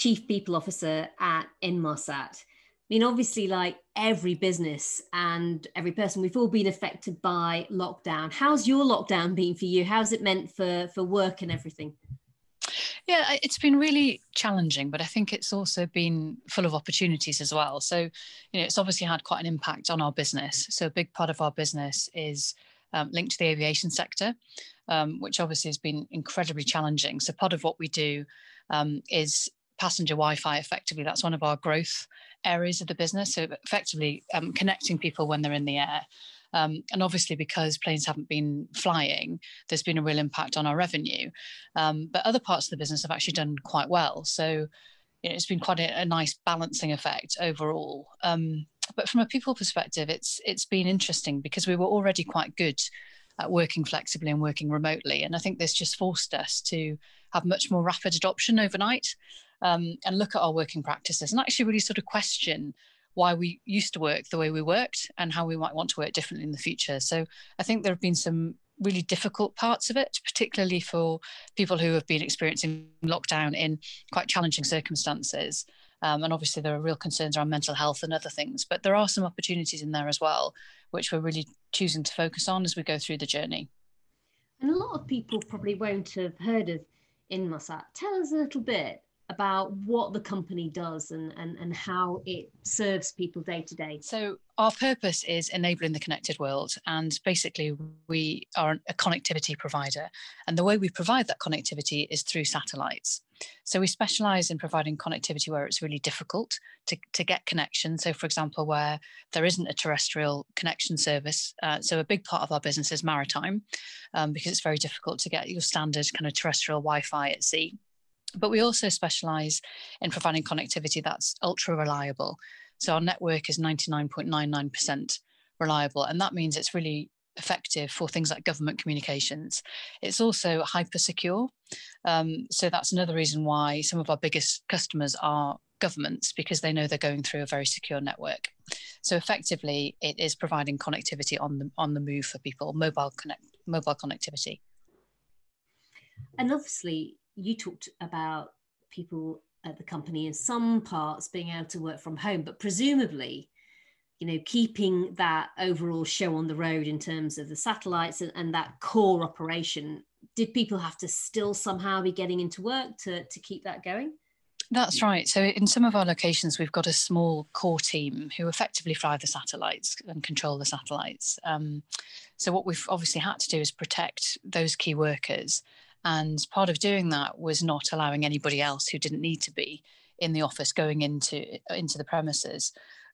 Chief People Officer at Inmarsat. I mean, obviously, like every business and every person, we've all been affected by lockdown. How's your lockdown been for you? How's it meant for for work and everything? Yeah, it's been really challenging, but I think it's also been full of opportunities as well. So, you know, it's obviously had quite an impact on our business. So, a big part of our business is um, linked to the aviation sector, um, which obviously has been incredibly challenging. So, part of what we do um, is passenger Wi-Fi. Effectively, that's one of our growth areas of the business. So effectively um, connecting people when they're in the air. Um, and obviously, because planes haven't been flying, there's been a real impact on our revenue. Um, but other parts of the business have actually done quite well. So you know, it's been quite a, a nice balancing effect overall. Um, but from a people perspective, it's it's been interesting because we were already quite good working flexibly and working remotely, and I think this just forced us to have much more rapid adoption overnight um, and look at our working practices and actually really sort of question why we used to work the way we worked and how we might want to work differently in the future. So I think there have been some really difficult parts of it, particularly for people who have been experiencing lockdown in quite challenging circumstances. Um, and obviously, there are real concerns around mental health and other things, but there are some opportunities in there as well, which we're really choosing to focus on as we go through the journey. And a lot of people probably won't have heard of Inmarsat. Tell us a little bit about what the company does and, and, and how it serves people day to day. So, our purpose is enabling the connected world. And basically, we are a connectivity provider. And the way we provide that connectivity is through satellites. So, we specialize in providing connectivity where it's really difficult to, to get connection. So, for example, where there isn't a terrestrial connection service. Uh, so, a big part of our business is maritime um, because it's very difficult to get your standard kind of terrestrial Wi Fi at sea. But we also specialize in providing connectivity that's ultra reliable. So our network is 99.99% reliable. And that means it's really effective for things like government communications. It's also hyper secure. Um, so that's another reason why some of our biggest customers are governments because they know they're going through a very secure network. So effectively, it is providing connectivity on the on the move for people, mobile connect mobile connectivity. And obviously, you talked about people at the company in some parts being able to work from home, but presumably, you know, keeping that overall show on the road in terms of the satellites and, and that core operation, did people have to still somehow be getting into work to, to keep that going? That's right. So, in some of our locations, we've got a small core team who effectively fly the satellites and control the satellites. Um, so, what we've obviously had to do is protect those key workers and part of doing that was not allowing anybody else who didn't need to be in the office going into into the premises.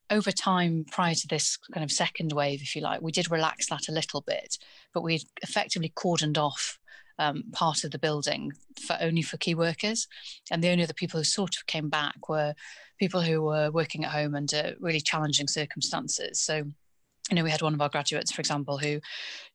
Over time, prior to this kind of second wave, if you like, we did relax that a little bit, but we effectively cordoned off um, part of the building for only for key workers, and the only other people who sort of came back were people who were working at home under really challenging circumstances. So you know, we had one of our graduates, for example, who,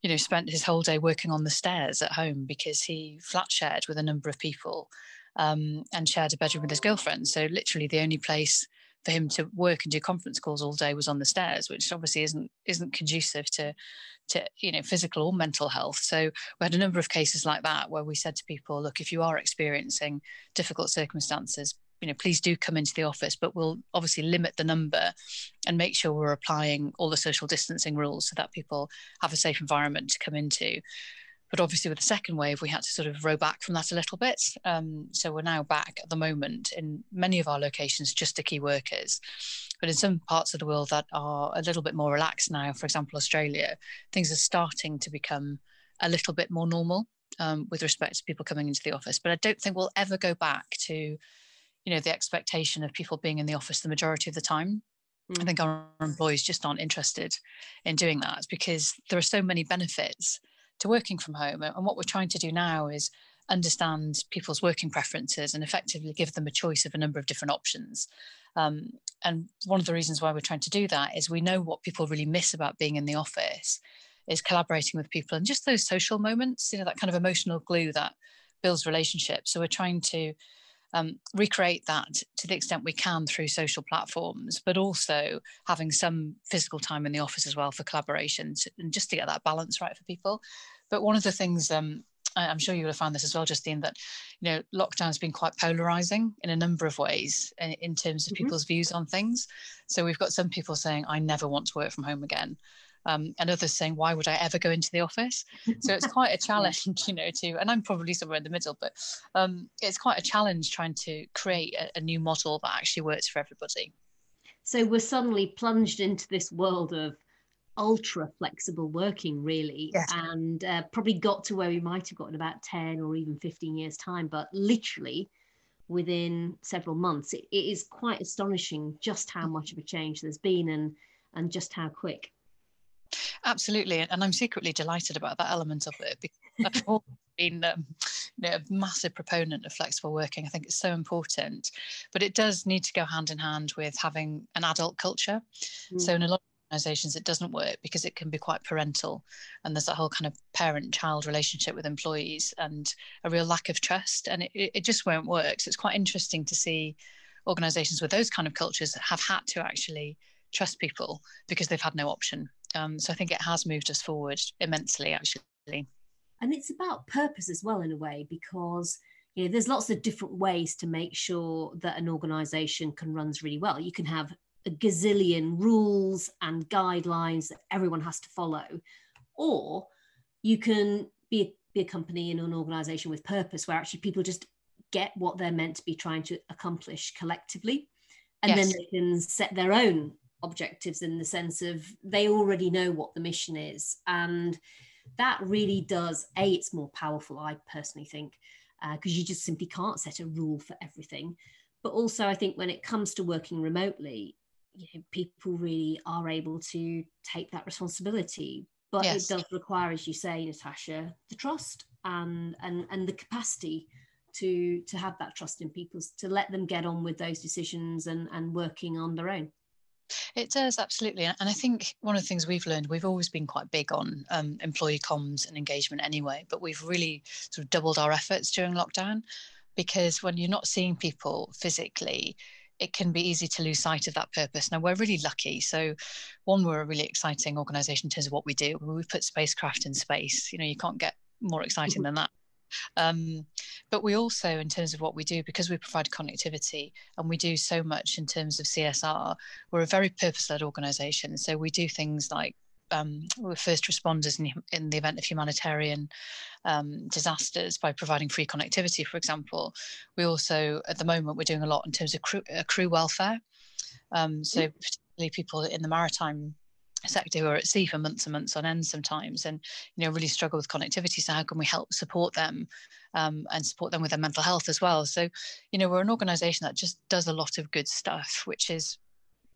you know, spent his whole day working on the stairs at home because he flat shared with a number of people um, and shared a bedroom with his girlfriend. So literally, the only place for him to work and do conference calls all day was on the stairs, which obviously isn't isn't conducive to to you know physical or mental health. So we had a number of cases like that where we said to people, look, if you are experiencing difficult circumstances, you know, please do come into the office, but we'll obviously limit the number and make sure we're applying all the social distancing rules so that people have a safe environment to come into. But obviously, with the second wave, we had to sort of row back from that a little bit. Um, so we're now back at the moment in many of our locations just to key workers. But in some parts of the world that are a little bit more relaxed now, for example, Australia, things are starting to become a little bit more normal um, with respect to people coming into the office. But I don't think we'll ever go back to you know the expectation of people being in the office the majority of the time. Mm. i think our employees just aren't interested in doing that because there are so many benefits to working from home. And what we're trying to do now is understand people's working preferences and effectively give them a choice of a number of different options. Um, and one of the reasons why we're trying to do that is we know what people really miss about being in the office is collaborating with people and just those social moments you know that kind of emotional glue that builds relationships. So we're trying to um, recreate that to the extent we can through social platforms, but also having some physical time in the office as well for collaborations and just to get that balance right for people. But one of the things um, I'm sure you will have found this as well, Justine, that you know lockdown has been quite polarizing in a number of ways in, in terms of mm-hmm. people's views on things. So we've got some people saying, "I never want to work from home again," um, and others saying, "Why would I ever go into the office?" So it's quite a challenge, you know. To and I'm probably somewhere in the middle, but um, it's quite a challenge trying to create a, a new model that actually works for everybody. So we're suddenly plunged into this world of ultra flexible working really yes. and uh, probably got to where we might have got in about 10 or even 15 years time but literally within several months it, it is quite astonishing just how much of a change there's been and and just how quick absolutely and i'm secretly delighted about that element of it because i've always been um, you know, a massive proponent of flexible working. I think it's so important but it does need to go hand in hand with having an adult culture. Mm. so in a lot of organizations it doesn't work because it can be quite parental and there's that whole kind of parent child relationship with employees and a real lack of trust and it, it just won't work. So it's quite interesting to see organizations with those kind of cultures have had to actually trust people because they've had no option um, so i think it has moved us forward immensely actually and it's about purpose as well in a way because you know there's lots of different ways to make sure that an organization can runs really well you can have a gazillion rules and guidelines that everyone has to follow. Or you can be a, be a company in an organization with purpose where actually people just get what they're meant to be trying to accomplish collectively. And yes. then they can set their own objectives in the sense of they already know what the mission is. And that really does, A, it's more powerful, I personally think, because uh, you just simply can't set a rule for everything. But also, I think when it comes to working remotely, you know, people really are able to take that responsibility. But yes. it does require, as you say, Natasha, the trust and and and the capacity to to have that trust in people to let them get on with those decisions and and working on their own. It does absolutely, and I think one of the things we've learned, we've always been quite big on um, employee comms and engagement anyway, but we've really sort of doubled our efforts during lockdown because when you're not seeing people physically, it can be easy to lose sight of that purpose. Now, we're really lucky. So, one, we're a really exciting organization in terms of what we do. We put spacecraft in space. You know, you can't get more exciting mm-hmm. than that. Um, but we also, in terms of what we do, because we provide connectivity and we do so much in terms of CSR, we're a very purpose led organization. So we do things like um, we're first responders in, in, the event of humanitarian um, disasters by providing free connectivity, for example. We also, at the moment, we're doing a lot in terms of crew, uh, crew welfare. Um, so, mm. particularly people in the maritime sector who are at sea for months and months on end sometimes and you know really struggle with connectivity so how can we help support them um, and support them with their mental health as well? So you know we're an organization that just does a lot of good stuff which is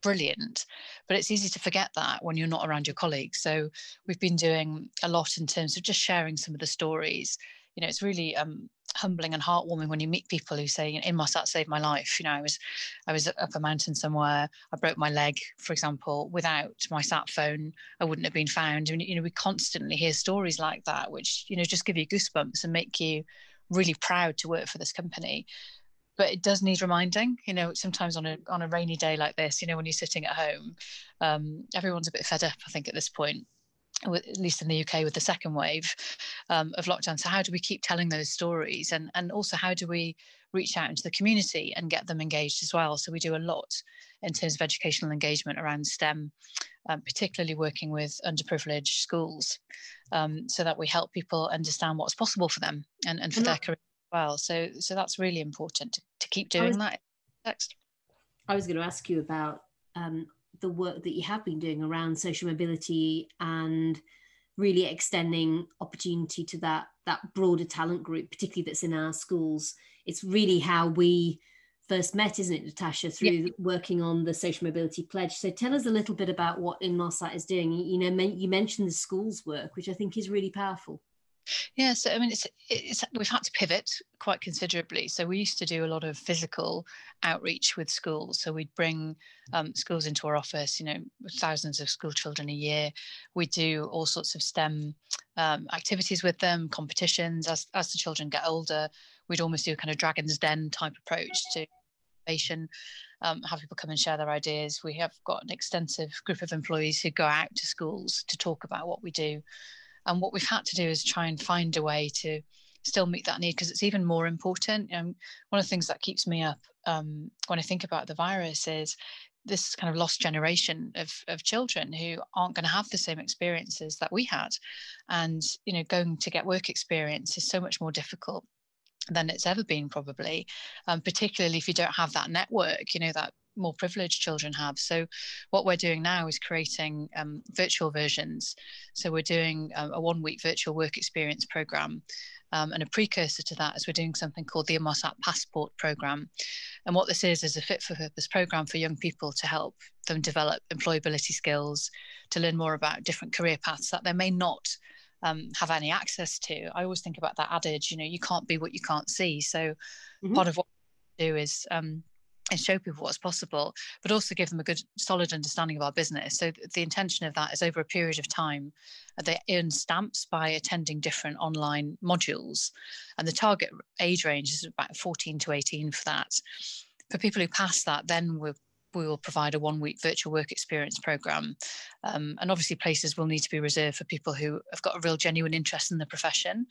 brilliant but it's easy to forget that when you're not around your colleagues. So we've been doing a lot in terms of just sharing some of the stories you know it's really um, humbling and heartwarming when you meet people who say "In my Inmarsat saved my life. You know i was i was up a mountain somewhere i broke my leg for example without my sat phone i wouldn't have been found. And you know we constantly hear stories like that which you know just give you goosebumps and make you really proud to work for this company. But it does need reminding you know sometimes on a on a rainy day like this you know when you're sitting at home um, everyone's a bit fed up i think at this point at least in the UK with the second wave um, of lockdown. So how do we keep telling those stories, and and also how do we reach out into the community and get them engaged as well? So we do a lot in terms of educational engagement around STEM, um, particularly working with underprivileged schools, um, so that we help people understand what's possible for them and, and for and their career as well. So so that's really important to, to keep doing was, that. Next. I was going to ask you about um, the work that you have been doing around social mobility and really extending opportunity to that that broader talent group, particularly that's in our schools. It's really how we first met, isn't it, Natasha, through yeah. working on the social mobility pledge. So tell us a little bit about what Inmarsat is doing. You know, you mentioned the schools work, which I think is really powerful. Yeah, so I mean, it's, it's we've had to pivot quite considerably. So we used to do a lot of physical outreach with schools. So we'd bring um, schools into our office. You know, thousands of school children a year. We do all sorts of STEM um, activities with them, competitions. As as the children get older, we'd almost do a kind of dragon's den type approach to innovation. Um, have people come and share their ideas. We have got an extensive group of employees who go out to schools to talk about what we do. And what we've had to do is try and find a way to still meet that need because it's even more important. And one of the things that keeps me up um, when I think about the virus is this kind of lost generation of, of children who aren't going to have the same experiences that we had and you know going to get work experience is so much more difficult than it's ever been probably um, particularly if you don't have that network you know that more privileged children have so what we're doing now is creating um, virtual versions so we're doing a, a one week virtual work experience program um, and a precursor to that is we're doing something called the Inmarsat Passport Program. And what this is, is a fit for purpose program for young people to help them develop employability skills, to learn more about different career paths that they may not um, have any access to. I always think about that adage, you know, you can't be what you can't see. So mm-hmm. part of what we do is um, and show people what's possible, but also give them a good, solid understanding of our business. So the intention of that is over a period of time, uh, they earn stamps by attending different online modules, and the target age range is about 14 to 18 for that. For people who pass that, then we're we will provide a one week virtual work experience program. Um, and obviously, places will need to be reserved for people who have got a real genuine interest in the profession.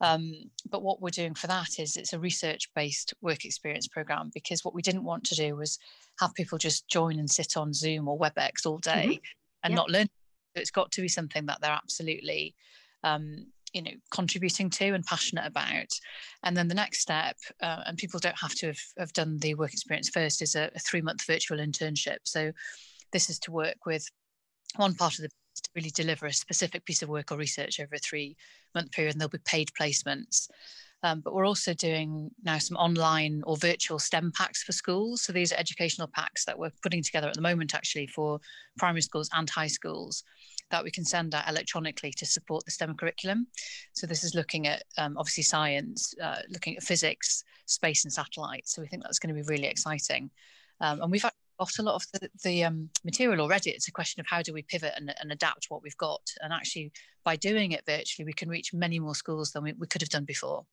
Um, but what we're doing for that is it's a research based work experience program because what we didn't want to do was have people just join and sit on Zoom or WebEx all day mm-hmm. and yep. not learn. It's got to be something that they're absolutely um, you know contributing to and passionate about. And then the next step uh, and people don't have to have, have done the work experience first is a, a three month virtual internship. So this is to work with one part of the to really deliver a specific piece of work or research over a three month period and there'll be paid placements. Um, but we're also doing now some online or virtual STEM packs for schools. So these are educational packs that we're putting together at the moment, actually, for primary schools and high schools that we can send out electronically to support the STEM curriculum. So this is looking at um, obviously science, uh, looking at physics, space, and satellites. So we think that's going to be really exciting. Um, and we've got a lot of the, the um, material already. It's a question of how do we pivot and, and, adapt what we've got. And actually, by doing it virtually, we can reach many more schools than we, we could have done before.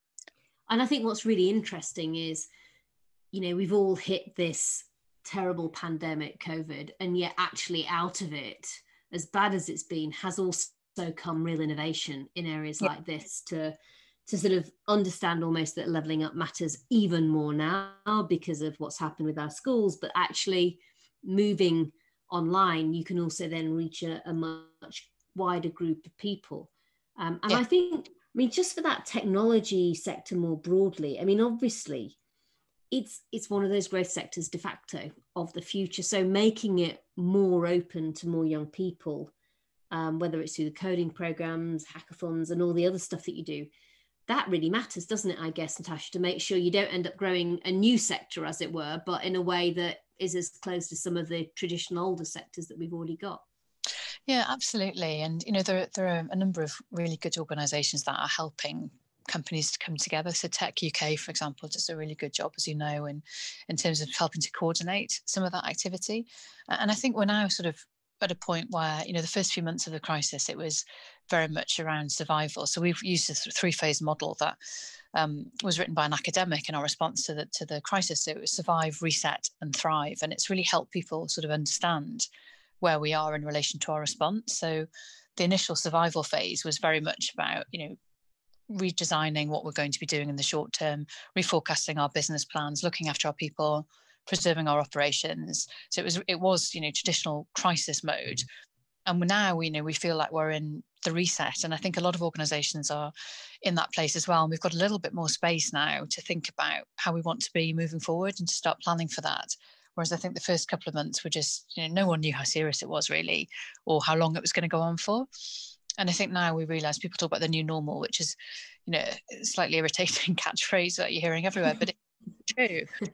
And I think what's really interesting is, you know, we've all hit this terrible pandemic, COVID, and yet actually out of it, as bad as it's been, has also come real innovation in areas yeah. like this to to sort of understand almost that leveling up matters even more now because of what's happened with our schools, but actually moving online, you can also then reach a, a much wider group of people. Um, and yeah. I think, I mean, just for that technology sector more broadly, I mean, obviously, it's it's one of those growth sectors de facto of the future. So making it more open to more young people, um, whether it's through the coding programs, hackathons, and all the other stuff that you do, that really matters, doesn't it? I guess, Natasha, to make sure you don't end up growing a new sector, as it were, but in a way that is as close to some of the traditional older sectors that we've already got. Yeah, absolutely. And you know, there there are a number of really good organisations that are helping companies to come together. So Tech UK, for example, does a really good job, as you know, in in terms of helping to coordinate some of that activity. And I think we're now sort of at a point where you know the first few months of the crisis, it was very much around survival. So we've used a three phase model that um, was written by an academic in our response to the to the crisis. So it was survive, reset, and thrive, and it's really helped people sort of understand where we are in relation to our response. So the initial survival phase was very much about you know redesigning what we're going to be doing in the short term, reforecasting our business plans, looking after our people, preserving our operations. So it was it was you know traditional crisis mode, and now you know we feel like we're in the reset, and I think a lot of organisations are in that place as well. And we've got a little bit more space now to think about how we want to be moving forward and to start planning for that. Whereas I think the first couple of months were just, you know, no one knew how serious it was really or how long it was going to go on for. And I think now we realise people talk about the new normal, which is, you know, slightly irritating catchphrase that you're hearing everywhere, but it's true.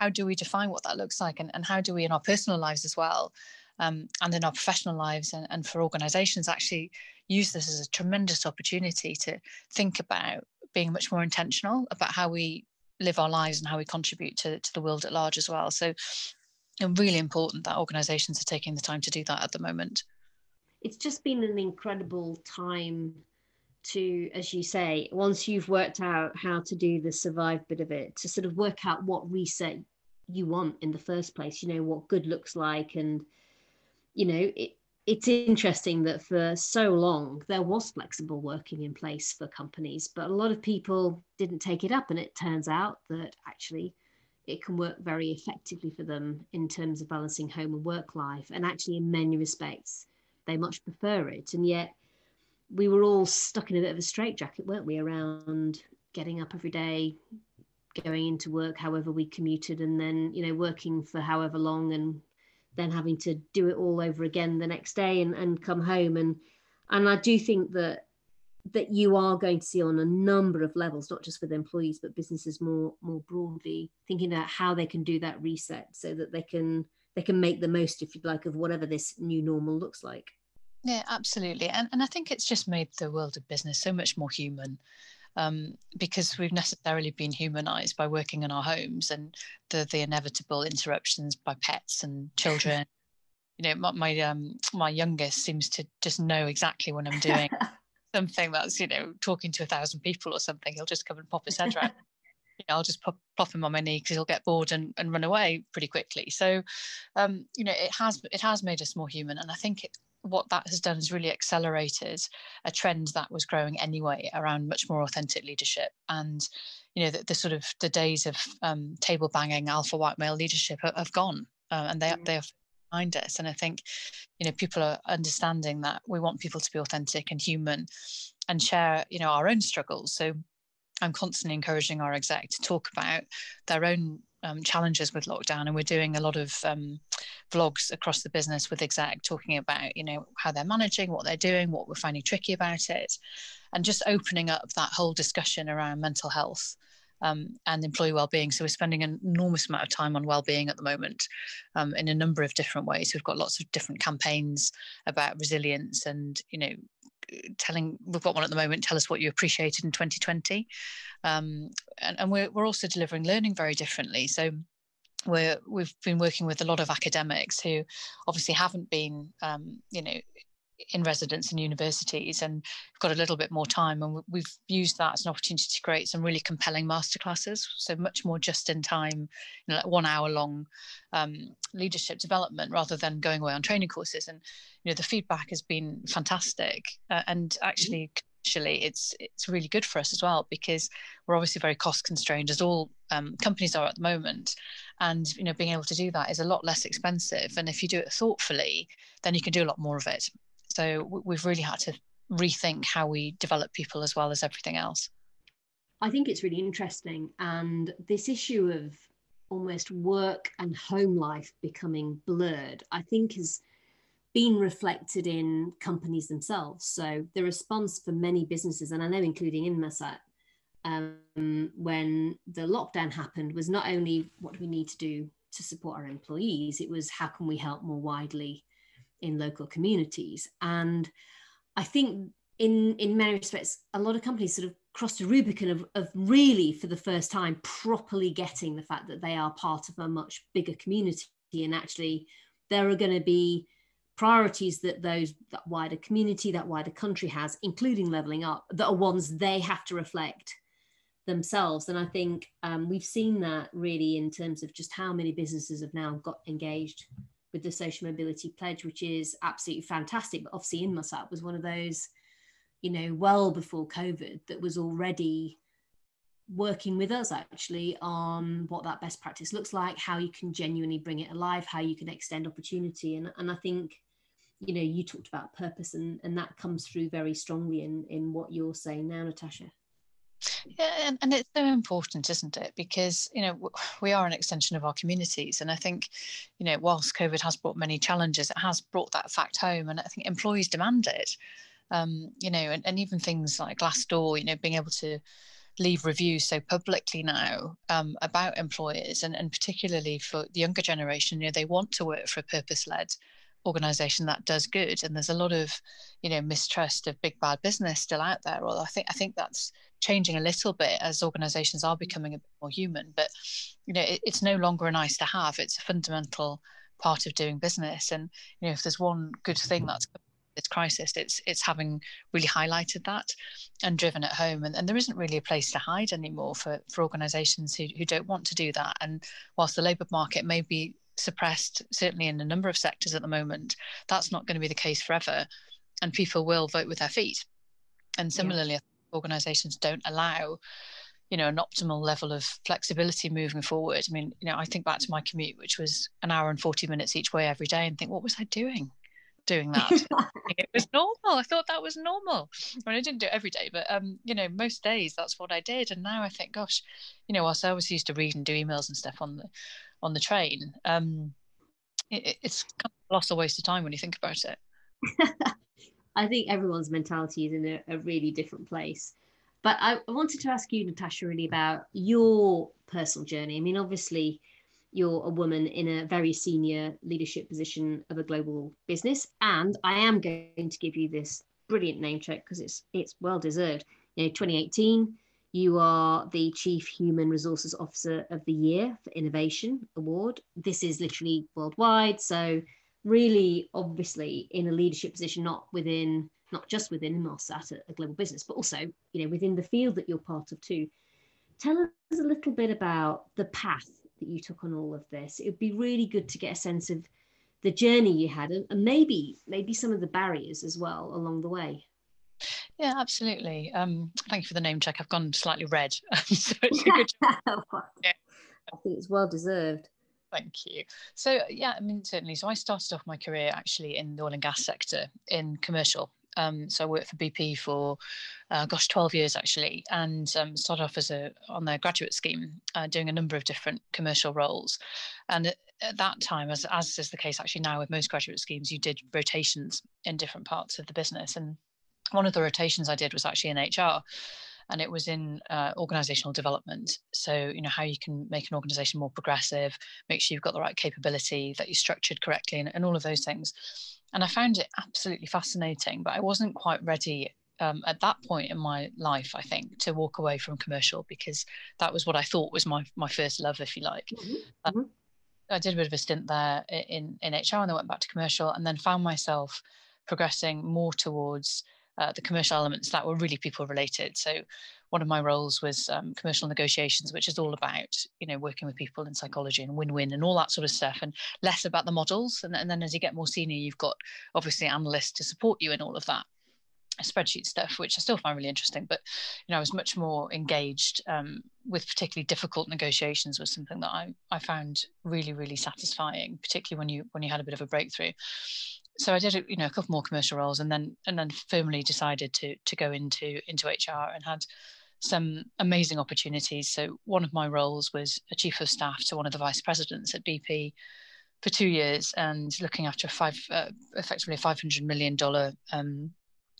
How do we define what that looks like, and, and how do we in our personal lives as well, um, and in our professional lives, and, and for organisations actually use this as a tremendous opportunity to think about being much more intentional about how we live our lives and how we contribute to, to the world at large as well. So, really important that organisations are taking the time to do that at the moment it's just been an incredible time to, as you say, once you've worked out how to do the survive bit of it, to sort of work out what reset you want in the first place, you know, what good looks like. And, you know, it, it's interesting that for so long there was flexible working in place for companies, but a lot of people didn't take it up. And it turns out that actually it can work very effectively for them in terms of balancing home and work life. And actually, in many respects, they much prefer it. And yet, we were all stuck in a bit of a straitjacket, weren't we, around getting up every day, going into work however we commuted, and then, you know, working for however long and then having to do it all over again the next day and, and come home. And and I do think that that you are going to see on a number of levels, not just with employees, but businesses more more broadly, thinking about how they can do that reset so that they can they can make the most, if you like, of whatever this new normal looks like. Yeah, absolutely. And and I think it's just made the world of business so much more human. Um, because we've necessarily been humanized by working in our homes and the the inevitable interruptions by pets and children. you know, my my, um, my youngest seems to just know exactly what I'm doing. something that's you know talking to a thousand people or something, he'll just come and pop his head around. you know, I'll just pop, pop him on my knee because he'll get bored and, and run away pretty quickly. So, um, you know, it has it has made us more human, and I think it, what that has done is really accelerated a trend that was growing anyway around much more authentic leadership. And you know the, the sort of the days of um, table banging alpha white male leadership have, have gone uh, and they, mm. they are behind us. And i think you know people are understanding that we want people to be authentic and human and share you know our own struggles. So i'm constantly encouraging our exec to talk about their own um, challenges with lockdown. And we're doing a lot of um, vlogs across the business with exec talking about you know how they're managing what they're doing what we're finding tricky about it and just opening up that whole discussion around mental health um, and employee well-being. So we're spending an enormous amount of time on well-being at the moment um, in a number of different ways. We've got lots of different campaigns about resilience and you know telling we've got one at the moment tell us what you appreciated in 2020 um, and, and we're, we're also delivering learning very differently. So we're, we've been working with a lot of academics who obviously haven't been um, you know in residence in universities and we've got a little bit more time and we've used that as an opportunity to create some really compelling masterclasses so much more just in time you know like one hour long um, leadership development rather than going away on training courses. And you know the feedback has been fantastic uh, and actually actually it's it's really good for us as well because we're obviously very cost constrained as all um, companies are at the moment and you know being able to do that is a lot less expensive and if you do it thoughtfully then you can do a lot more of it so we've really had to rethink how we develop people as well as everything else. I think it's really interesting. And this issue of almost work and home life becoming blurred, I think has been reflected in companies themselves. So the response for many businesses, and I know including in Inmarsat, um, when the lockdown happened was not only what do we need to do to support our employees, it was how can we help more widely in local communities. And I think in in many respects, a lot of companies sort of crossed the Rubicon of, of really, for the first time, properly getting the fact that they are part of a much bigger community, and actually there are going to be priorities that those that wider community, that wider country has, including leveling up, that are ones they have to reflect themselves. And I think um, we've seen that really in terms of just how many businesses have now got engaged with the social mobility pledge, which is absolutely fantastic. But obviously, Inmarsat was one of those, you know, well before COVID that was already working with us actually on what that best practice looks like, how you can genuinely bring it alive, how you can extend opportunity. And, and I think, you know, you talked about purpose and, and that comes through very strongly in, in what you're saying now, Natasha. Yeah, and, and it's so important, isn't it? Because you know we are an extension of our communities, and I think you know whilst COVID has brought many challenges, it has brought that fact home, and I think employees demand it. Um, you know, and, and even things like Glassdoor, you know, being able to leave reviews so publicly now um, about employers, and, and particularly for the younger generation, you know, they want to work for a purpose-led organization that does good and there's a lot of you know mistrust of big bad business still out there well i think i think that's changing a little bit as organizations are becoming a bit more human but you know it, it's no longer a nice to have it's a fundamental part of doing business and you know if there's one good thing that's this crisis it's it's having really highlighted that and driven it home and, and there isn't really a place to hide anymore for for organizations who, who don't want to do that and whilst the labor market may be suppressed, certainly in a number of sectors at the moment. That's not going to be the case forever. And people will vote with their feet. And similarly, yeah. Organizations don't allow you know an optimal level of flexibility moving forward i mean you know i think back to my commute which was an hour and 40 minutes each way every day and think what was i doing doing that. it was normal. I thought that was normal. I mean, I didn't do it every day, but um, you know, most days that's what I did. And now I think, gosh, you know, whilst I always used to read and do emails and stuff on the on the train, um, it, it's kind of lost a waste of time when you think about it. I think everyone's mentality is in a, a really different place. But I, I wanted to ask you, Natasha, really about your personal journey. I mean, obviously, you're a woman in a very senior leadership position of a global business. And I am going to give you this brilliant name check because it's it's well deserved. You know, 2018, you are the Chief Human Resources Officer of the Year for Innovation Award. This is literally worldwide. So really obviously in a leadership position, not within not just within Inmarsat, a global business, but also, you know, within the field that you're part of too. Tell us a little bit about the path that you took on all of this. It would be really good to get a sense of the journey you had and, maybe maybe some of the barriers as well along the way. Yeah, absolutely. Um, thank you for the name check. I've gone slightly red. so it's a good yeah. I think it's well deserved. Thank you. So yeah, I mean certainly. So I started off my career actually in the oil and gas sector in commercial um, so I worked for BP for, uh, gosh, 12 years actually, and um, started off as a on their graduate scheme, uh, doing a number of different commercial roles. And at, at, that time, as as is the case actually now with most graduate schemes, you did rotations in different parts of the business. And one of the rotations I did was actually in HR and it was in uh, organizational development so you know how you can make an organization more progressive make sure you've got the right capability that you're structured correctly and, and all of those things and I found it absolutely fascinating, but I wasn't quite ready um, at that point in my life, I think, to walk away from commercial because that was what I thought was my my first love, if you like. Mm-hmm. Um, I did a bit of a stint there in in HR, and then went back to commercial, and then found myself progressing more towards uh, the commercial elements that were really people related. So one of my roles was um, commercial negotiations, which is all about you know working with people in psychology and win-win and all that sort of stuff, and less about the models. And, and then as you get more senior, you've got obviously analysts to support you in all of that spreadsheet stuff, which I still find really interesting. But you know, I was much more engaged um, with particularly difficult negotiations. Was something that I I found really really satisfying, particularly when you when you had a bit of a breakthrough. So I did you know a couple more commercial roles, and then and then firmly decided to to go into into HR and had some amazing opportunities. So one of my roles was a chief of staff to one of the vice presidents at BP for two years and looking after a five, uh, effectively a five hundred million dollar um,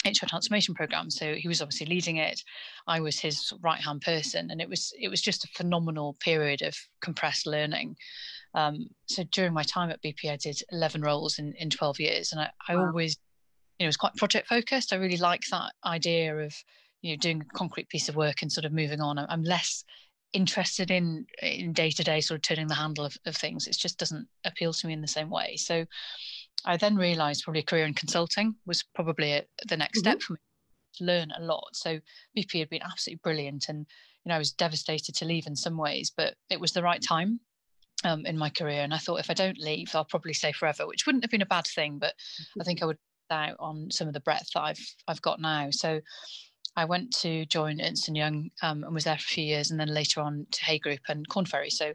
HR transformation program. So he was obviously leading it. I was his right hand person, and it was it was just a phenomenal period of compressed learning. Um, so during my time at BP, I did eleven roles in in twelve years, and I, I wow. always, you know, it was quite project focused. I really like that idea of you know doing a concrete piece of work and sort of moving on i'm less interested in in day to day sort of turning the handle of, of things it just doesn't appeal to me in the same way so i then realized probably a career in consulting was probably a, the next mm-hmm. step for me to learn a lot so bp had been absolutely brilliant and you know i was devastated to leave in some ways but it was the right time um, in my career and i thought if i don't leave i'll probably stay forever which wouldn't have been a bad thing but i think i would out on some of the breadth that i've i've got now so I went to join Ernst and Young um, and was there for a few years, and then later on to Hay Group and Korn Ferry. So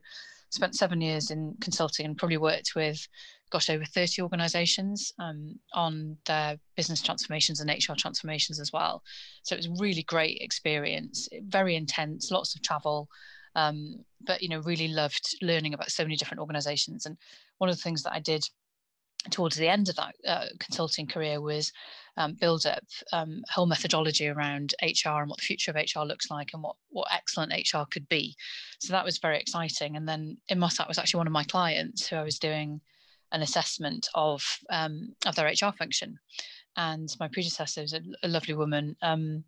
spent seven years in consulting and probably worked with, gosh, over 30 organizations um, on their business transformations and HR transformations as well. So it was really great experience, very intense, lots of travel. Um, but you know, really loved learning about so many different organizations. And one of the things that I did towards the end of that uh, consulting career was um, build up um, whole methodology around HR and what the future of HR looks like and what what excellent HR could be. So that was very exciting. And then Inmarsat was actually one of my clients who I was doing an assessment of um, of their HR function. And my predecessor was a, a lovely woman. Um,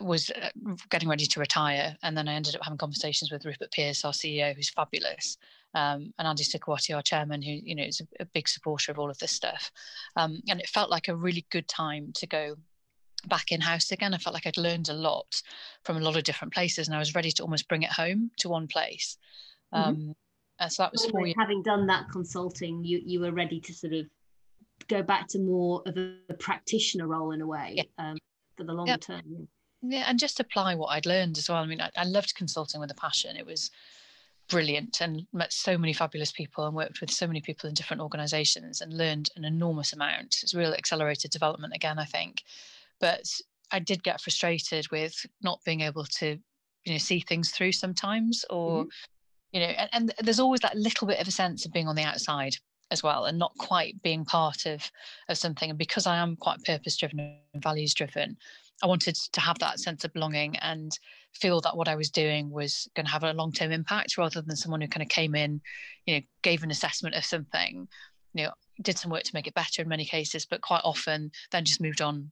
was uh, getting ready to retire, and then I ended up having conversations with Rupert Pearce, our CEO, who's fabulous, um, and Andy Sukawaty, our chairman, who you know is a, a big supporter of all of this stuff. Um, and it felt like a really good time to go back in house again. I felt like I'd learned a lot from a lot of different places, and I was ready to almost bring it home to one place. Mm-hmm. Um, Uh, so that was four years. Having done that consulting, you you were ready to sort of go back to more of a, practitioner role in a way yeah. um, for the long yeah. term. Yeah. and just apply what I'd learned as well. I mean, I, I loved consulting with a passion. It was brilliant and met so many fabulous people and worked with so many people in different organizations and learned an enormous amount. It's real accelerated development again, I think. But I did get frustrated with not being able to, you know, see things through sometimes or, mm-hmm. you know, and, and there's always that little bit of a sense of being on the outside as well and not quite being part of of something and because i am quite purpose driven and values driven i wanted to have that sense of belonging and feel that what I was doing was going to have a long term impact rather than someone who kind of came in, you know, gave an assessment of something, you know, did some work to make it better in many cases, but quite often then just moved on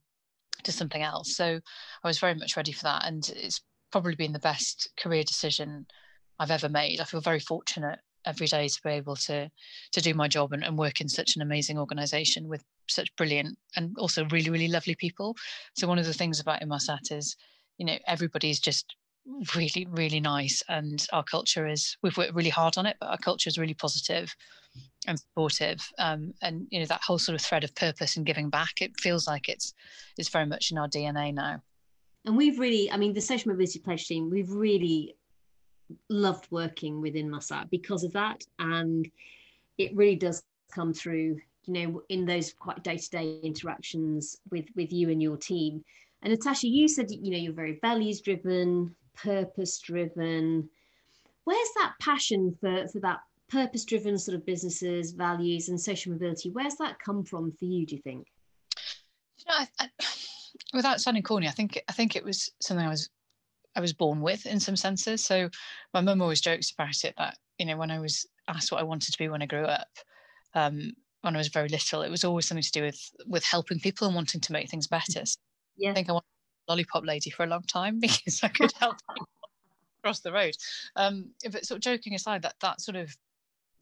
to something else. So I was very much ready for that. And it's probably been the best career decision I've ever made. I feel very fortunate every day to be able to to do my job and, and work in such an amazing organization with such brilliant and also really really lovely people. So one of the things about Inmarsat is you know everybody's just really really nice and our culture is we've worked really hard on it but our culture is really positive and supportive. Um, and you know that whole sort of thread of purpose and giving back it feels like it's it's very much in our dna now. And we've really i mean the social mobility pledge team we've really loved working within Inmarsat because of that and it really does come through you know in those quite day-to-day interactions with with you and your team and Natasha, you said, you know, you're very values driven, purpose driven. Where's that passion for, for that purpose driven sort of businesses, values, and social mobility? Where's that come from for you, do you think? You know, I, I, without sounding corny, I think I think it was something I was I was born with in some senses. So my mum always jokes about it that, you know, when I was asked what I wanted to be when I grew up, um, when I was very little, it was always something to do with with helping people and wanting to make things better. So yeah. I think I wanted a lollipop lady for a long time because I could help across the road. Um, but sort of joking aside, that that sort of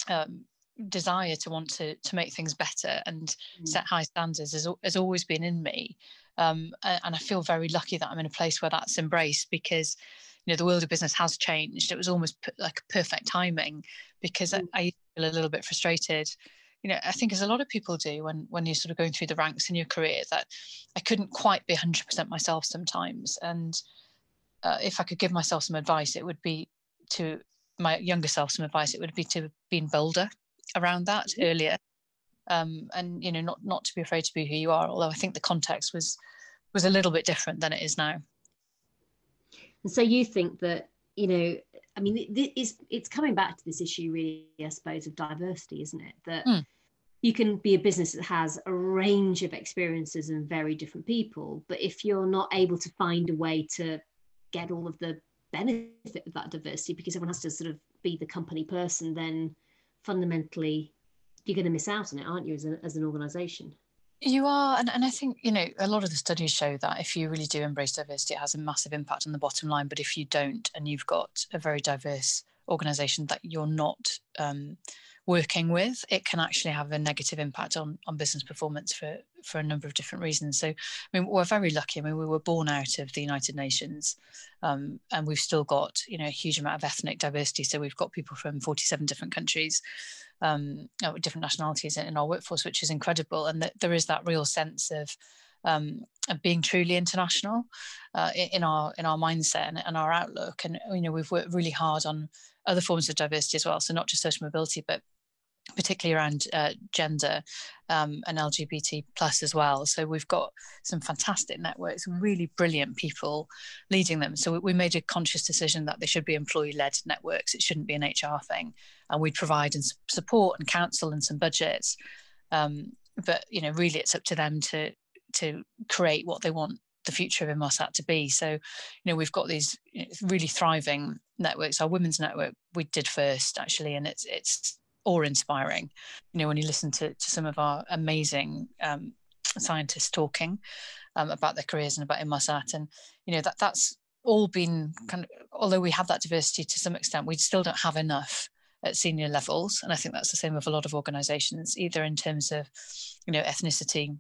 um, desire to want to to make things better and mm. set high standards has, has always been in me. Um, and I feel very lucky that I'm in a place where that's embraced because you know the world of business has changed. It was almost like perfect timing because mm. I, I feel a little bit frustrated you know, I think as a lot of people do when when you're sort of going through the ranks in your career, that I couldn't quite be 100% myself sometimes. And uh, if I could give myself some advice, it would be to my younger self some advice. It would be to be bolder around that mm-hmm. earlier, um, and you know, not not to be afraid to be who you are. Although I think the context was was a little bit different than it is now. And so you think that you know I mean, it's it's coming back to this issue, really, I suppose, of diversity, isn't it? That mm. you can be a business that has a range of experiences and very different people, but if you're not able to find a way to get all of the benefit of that diversity, because everyone has to sort of be the company person, then fundamentally you're going to miss out on it, aren't you, as, a, as an organisation? You are, and, and I think you know a lot of the studies show that if you really do embrace diversity, it has a massive impact on the bottom line. But if you don't, and you've got a very diverse organisation that you're not um, working with, it can actually have a negative impact on on business performance for for a number of different reasons. So, I mean, we're very lucky. I mean, we were born out of the United Nations, um, and we've still got you know a huge amount of ethnic diversity. So we've got people from 47 different countries um, different nationalities in, our workforce, which is incredible. And that there is that real sense of um, of being truly international uh, in our in our mindset and, and, our outlook. And you know, we've worked really hard on other forms of diversity as well. So not just social mobility, but particularly around uh, gender um, and LGBT plus as well. So we've got some fantastic networks, really brilliant people leading them. So we made a conscious decision that they should be employee-led networks. It shouldn't be an HR thing, and we'd provide and support and counsel and some budgets. Um, but you know, really, it's up to them to to create what they want the future of Inmarsat to be. So, you know, we've got these really thriving networks. Our women's network we did first actually, and it's it's awe inspiring. You know, when you listen to, to some of our amazing um, scientists talking um, about their careers and about Inmarsat, and you know that that's all been kind of. Although we have that diversity to some extent, we still don't have enough at senior levels, and I think that's the same with a lot of organisations, either in terms of you know ethnicity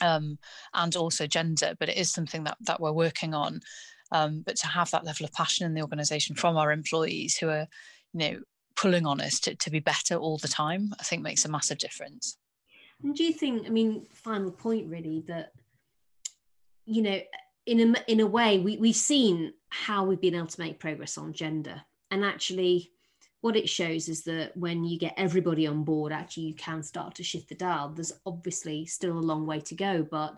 um, and also gender. But it is something that that we're working on. Um, but to have that level of passion in the organisation from our employees who are you know pulling on us to, to be better all the time, I think makes a massive difference. And do you think, I mean, final point really, that, you know, in a, in a way, we, we've seen how we've been able to make progress on gender. And actually, what it shows is that when you get everybody on board, actually, you can start to shift the dial. There's obviously still a long way to go, but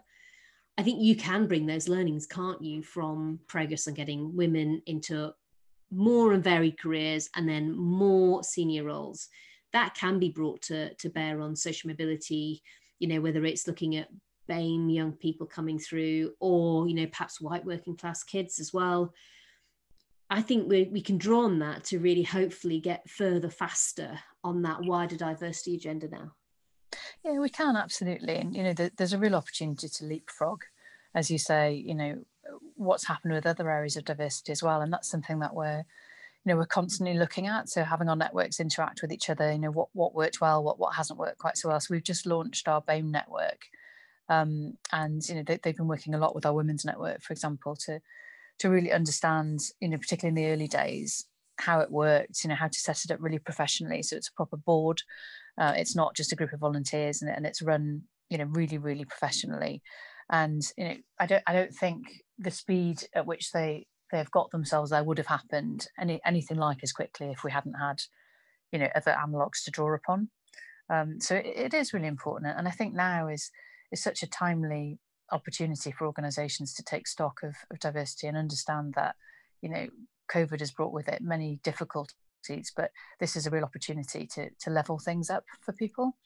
I think you can bring those learnings, can't you, from progress on getting women into more and varied careers and then more senior roles. That can be brought to, to bear on social mobility, you know, whether it's looking at BAME young people coming through or, you know, perhaps white working class kids as well. I think we, we can draw on that to really hopefully get further faster on that wider diversity agenda now. Yeah, we can absolutely, and you know, there's a real opportunity to leapfrog, as you say. You know, what's happened with other areas of diversity as well, and that's something that we're, you know, we're constantly looking at. So having our networks interact with each other, you know, what what worked well, what what hasn't worked quite so well. So we've just launched our BAME network, um, and you know, they, they've been working a lot with our women's network, for example, to to really understand, you know, particularly in the early days, how it worked, you know, how to set it up really professionally. So it's a proper board uh, it's not just a group of volunteers, and, and it's run, you know, really, really professionally. And you know, I don't, I don't think the speed at which they they have got themselves there would have happened any anything like as quickly if we hadn't had, you know, other analogues to draw upon. Um, so it, it is really important, and I think now is is such a timely opportunity for organisations to take stock of, of diversity and understand that, you know, COVID has brought with it many difficult but this is a real opportunity to, to level things up for people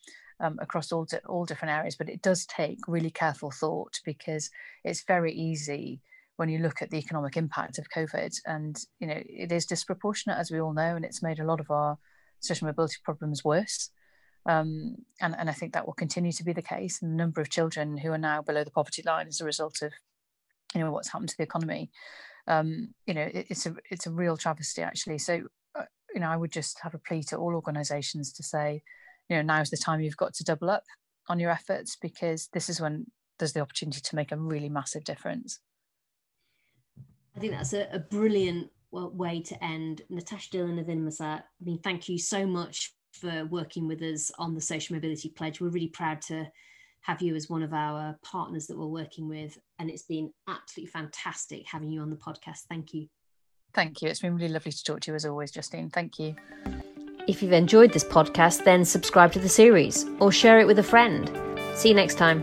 um, across all, di- all different areas. But it does take really careful thought because it's very easy when you look at the economic impact of COVID, and you know it is disproportionate, as we all know, and it's made a lot of our social mobility problems worse. Um, and, and I think that will continue to be the case. And the number of children who are now below the poverty line as a result of, you know, what's happened to the economy, um, you know, it, it's a it's a real travesty actually. So you know, I would just have a plea to all organisations to say, you know, now's the time you've got to double up on your efforts because this is when there's the opportunity to make a really massive difference. I think that's a, a brilliant way to end. Natasha Dillon of Inmarsat, I mean, thank you so much for working with us on the Social Mobility Pledge. We're really proud to have you as one of our partners that we're working with. And it's been absolutely fantastic having you on the podcast. Thank you. Thank you. It's been really lovely to talk to you as always, Justine. Thank you. If you've enjoyed this podcast, then subscribe to the series or share it with a friend. See you next time.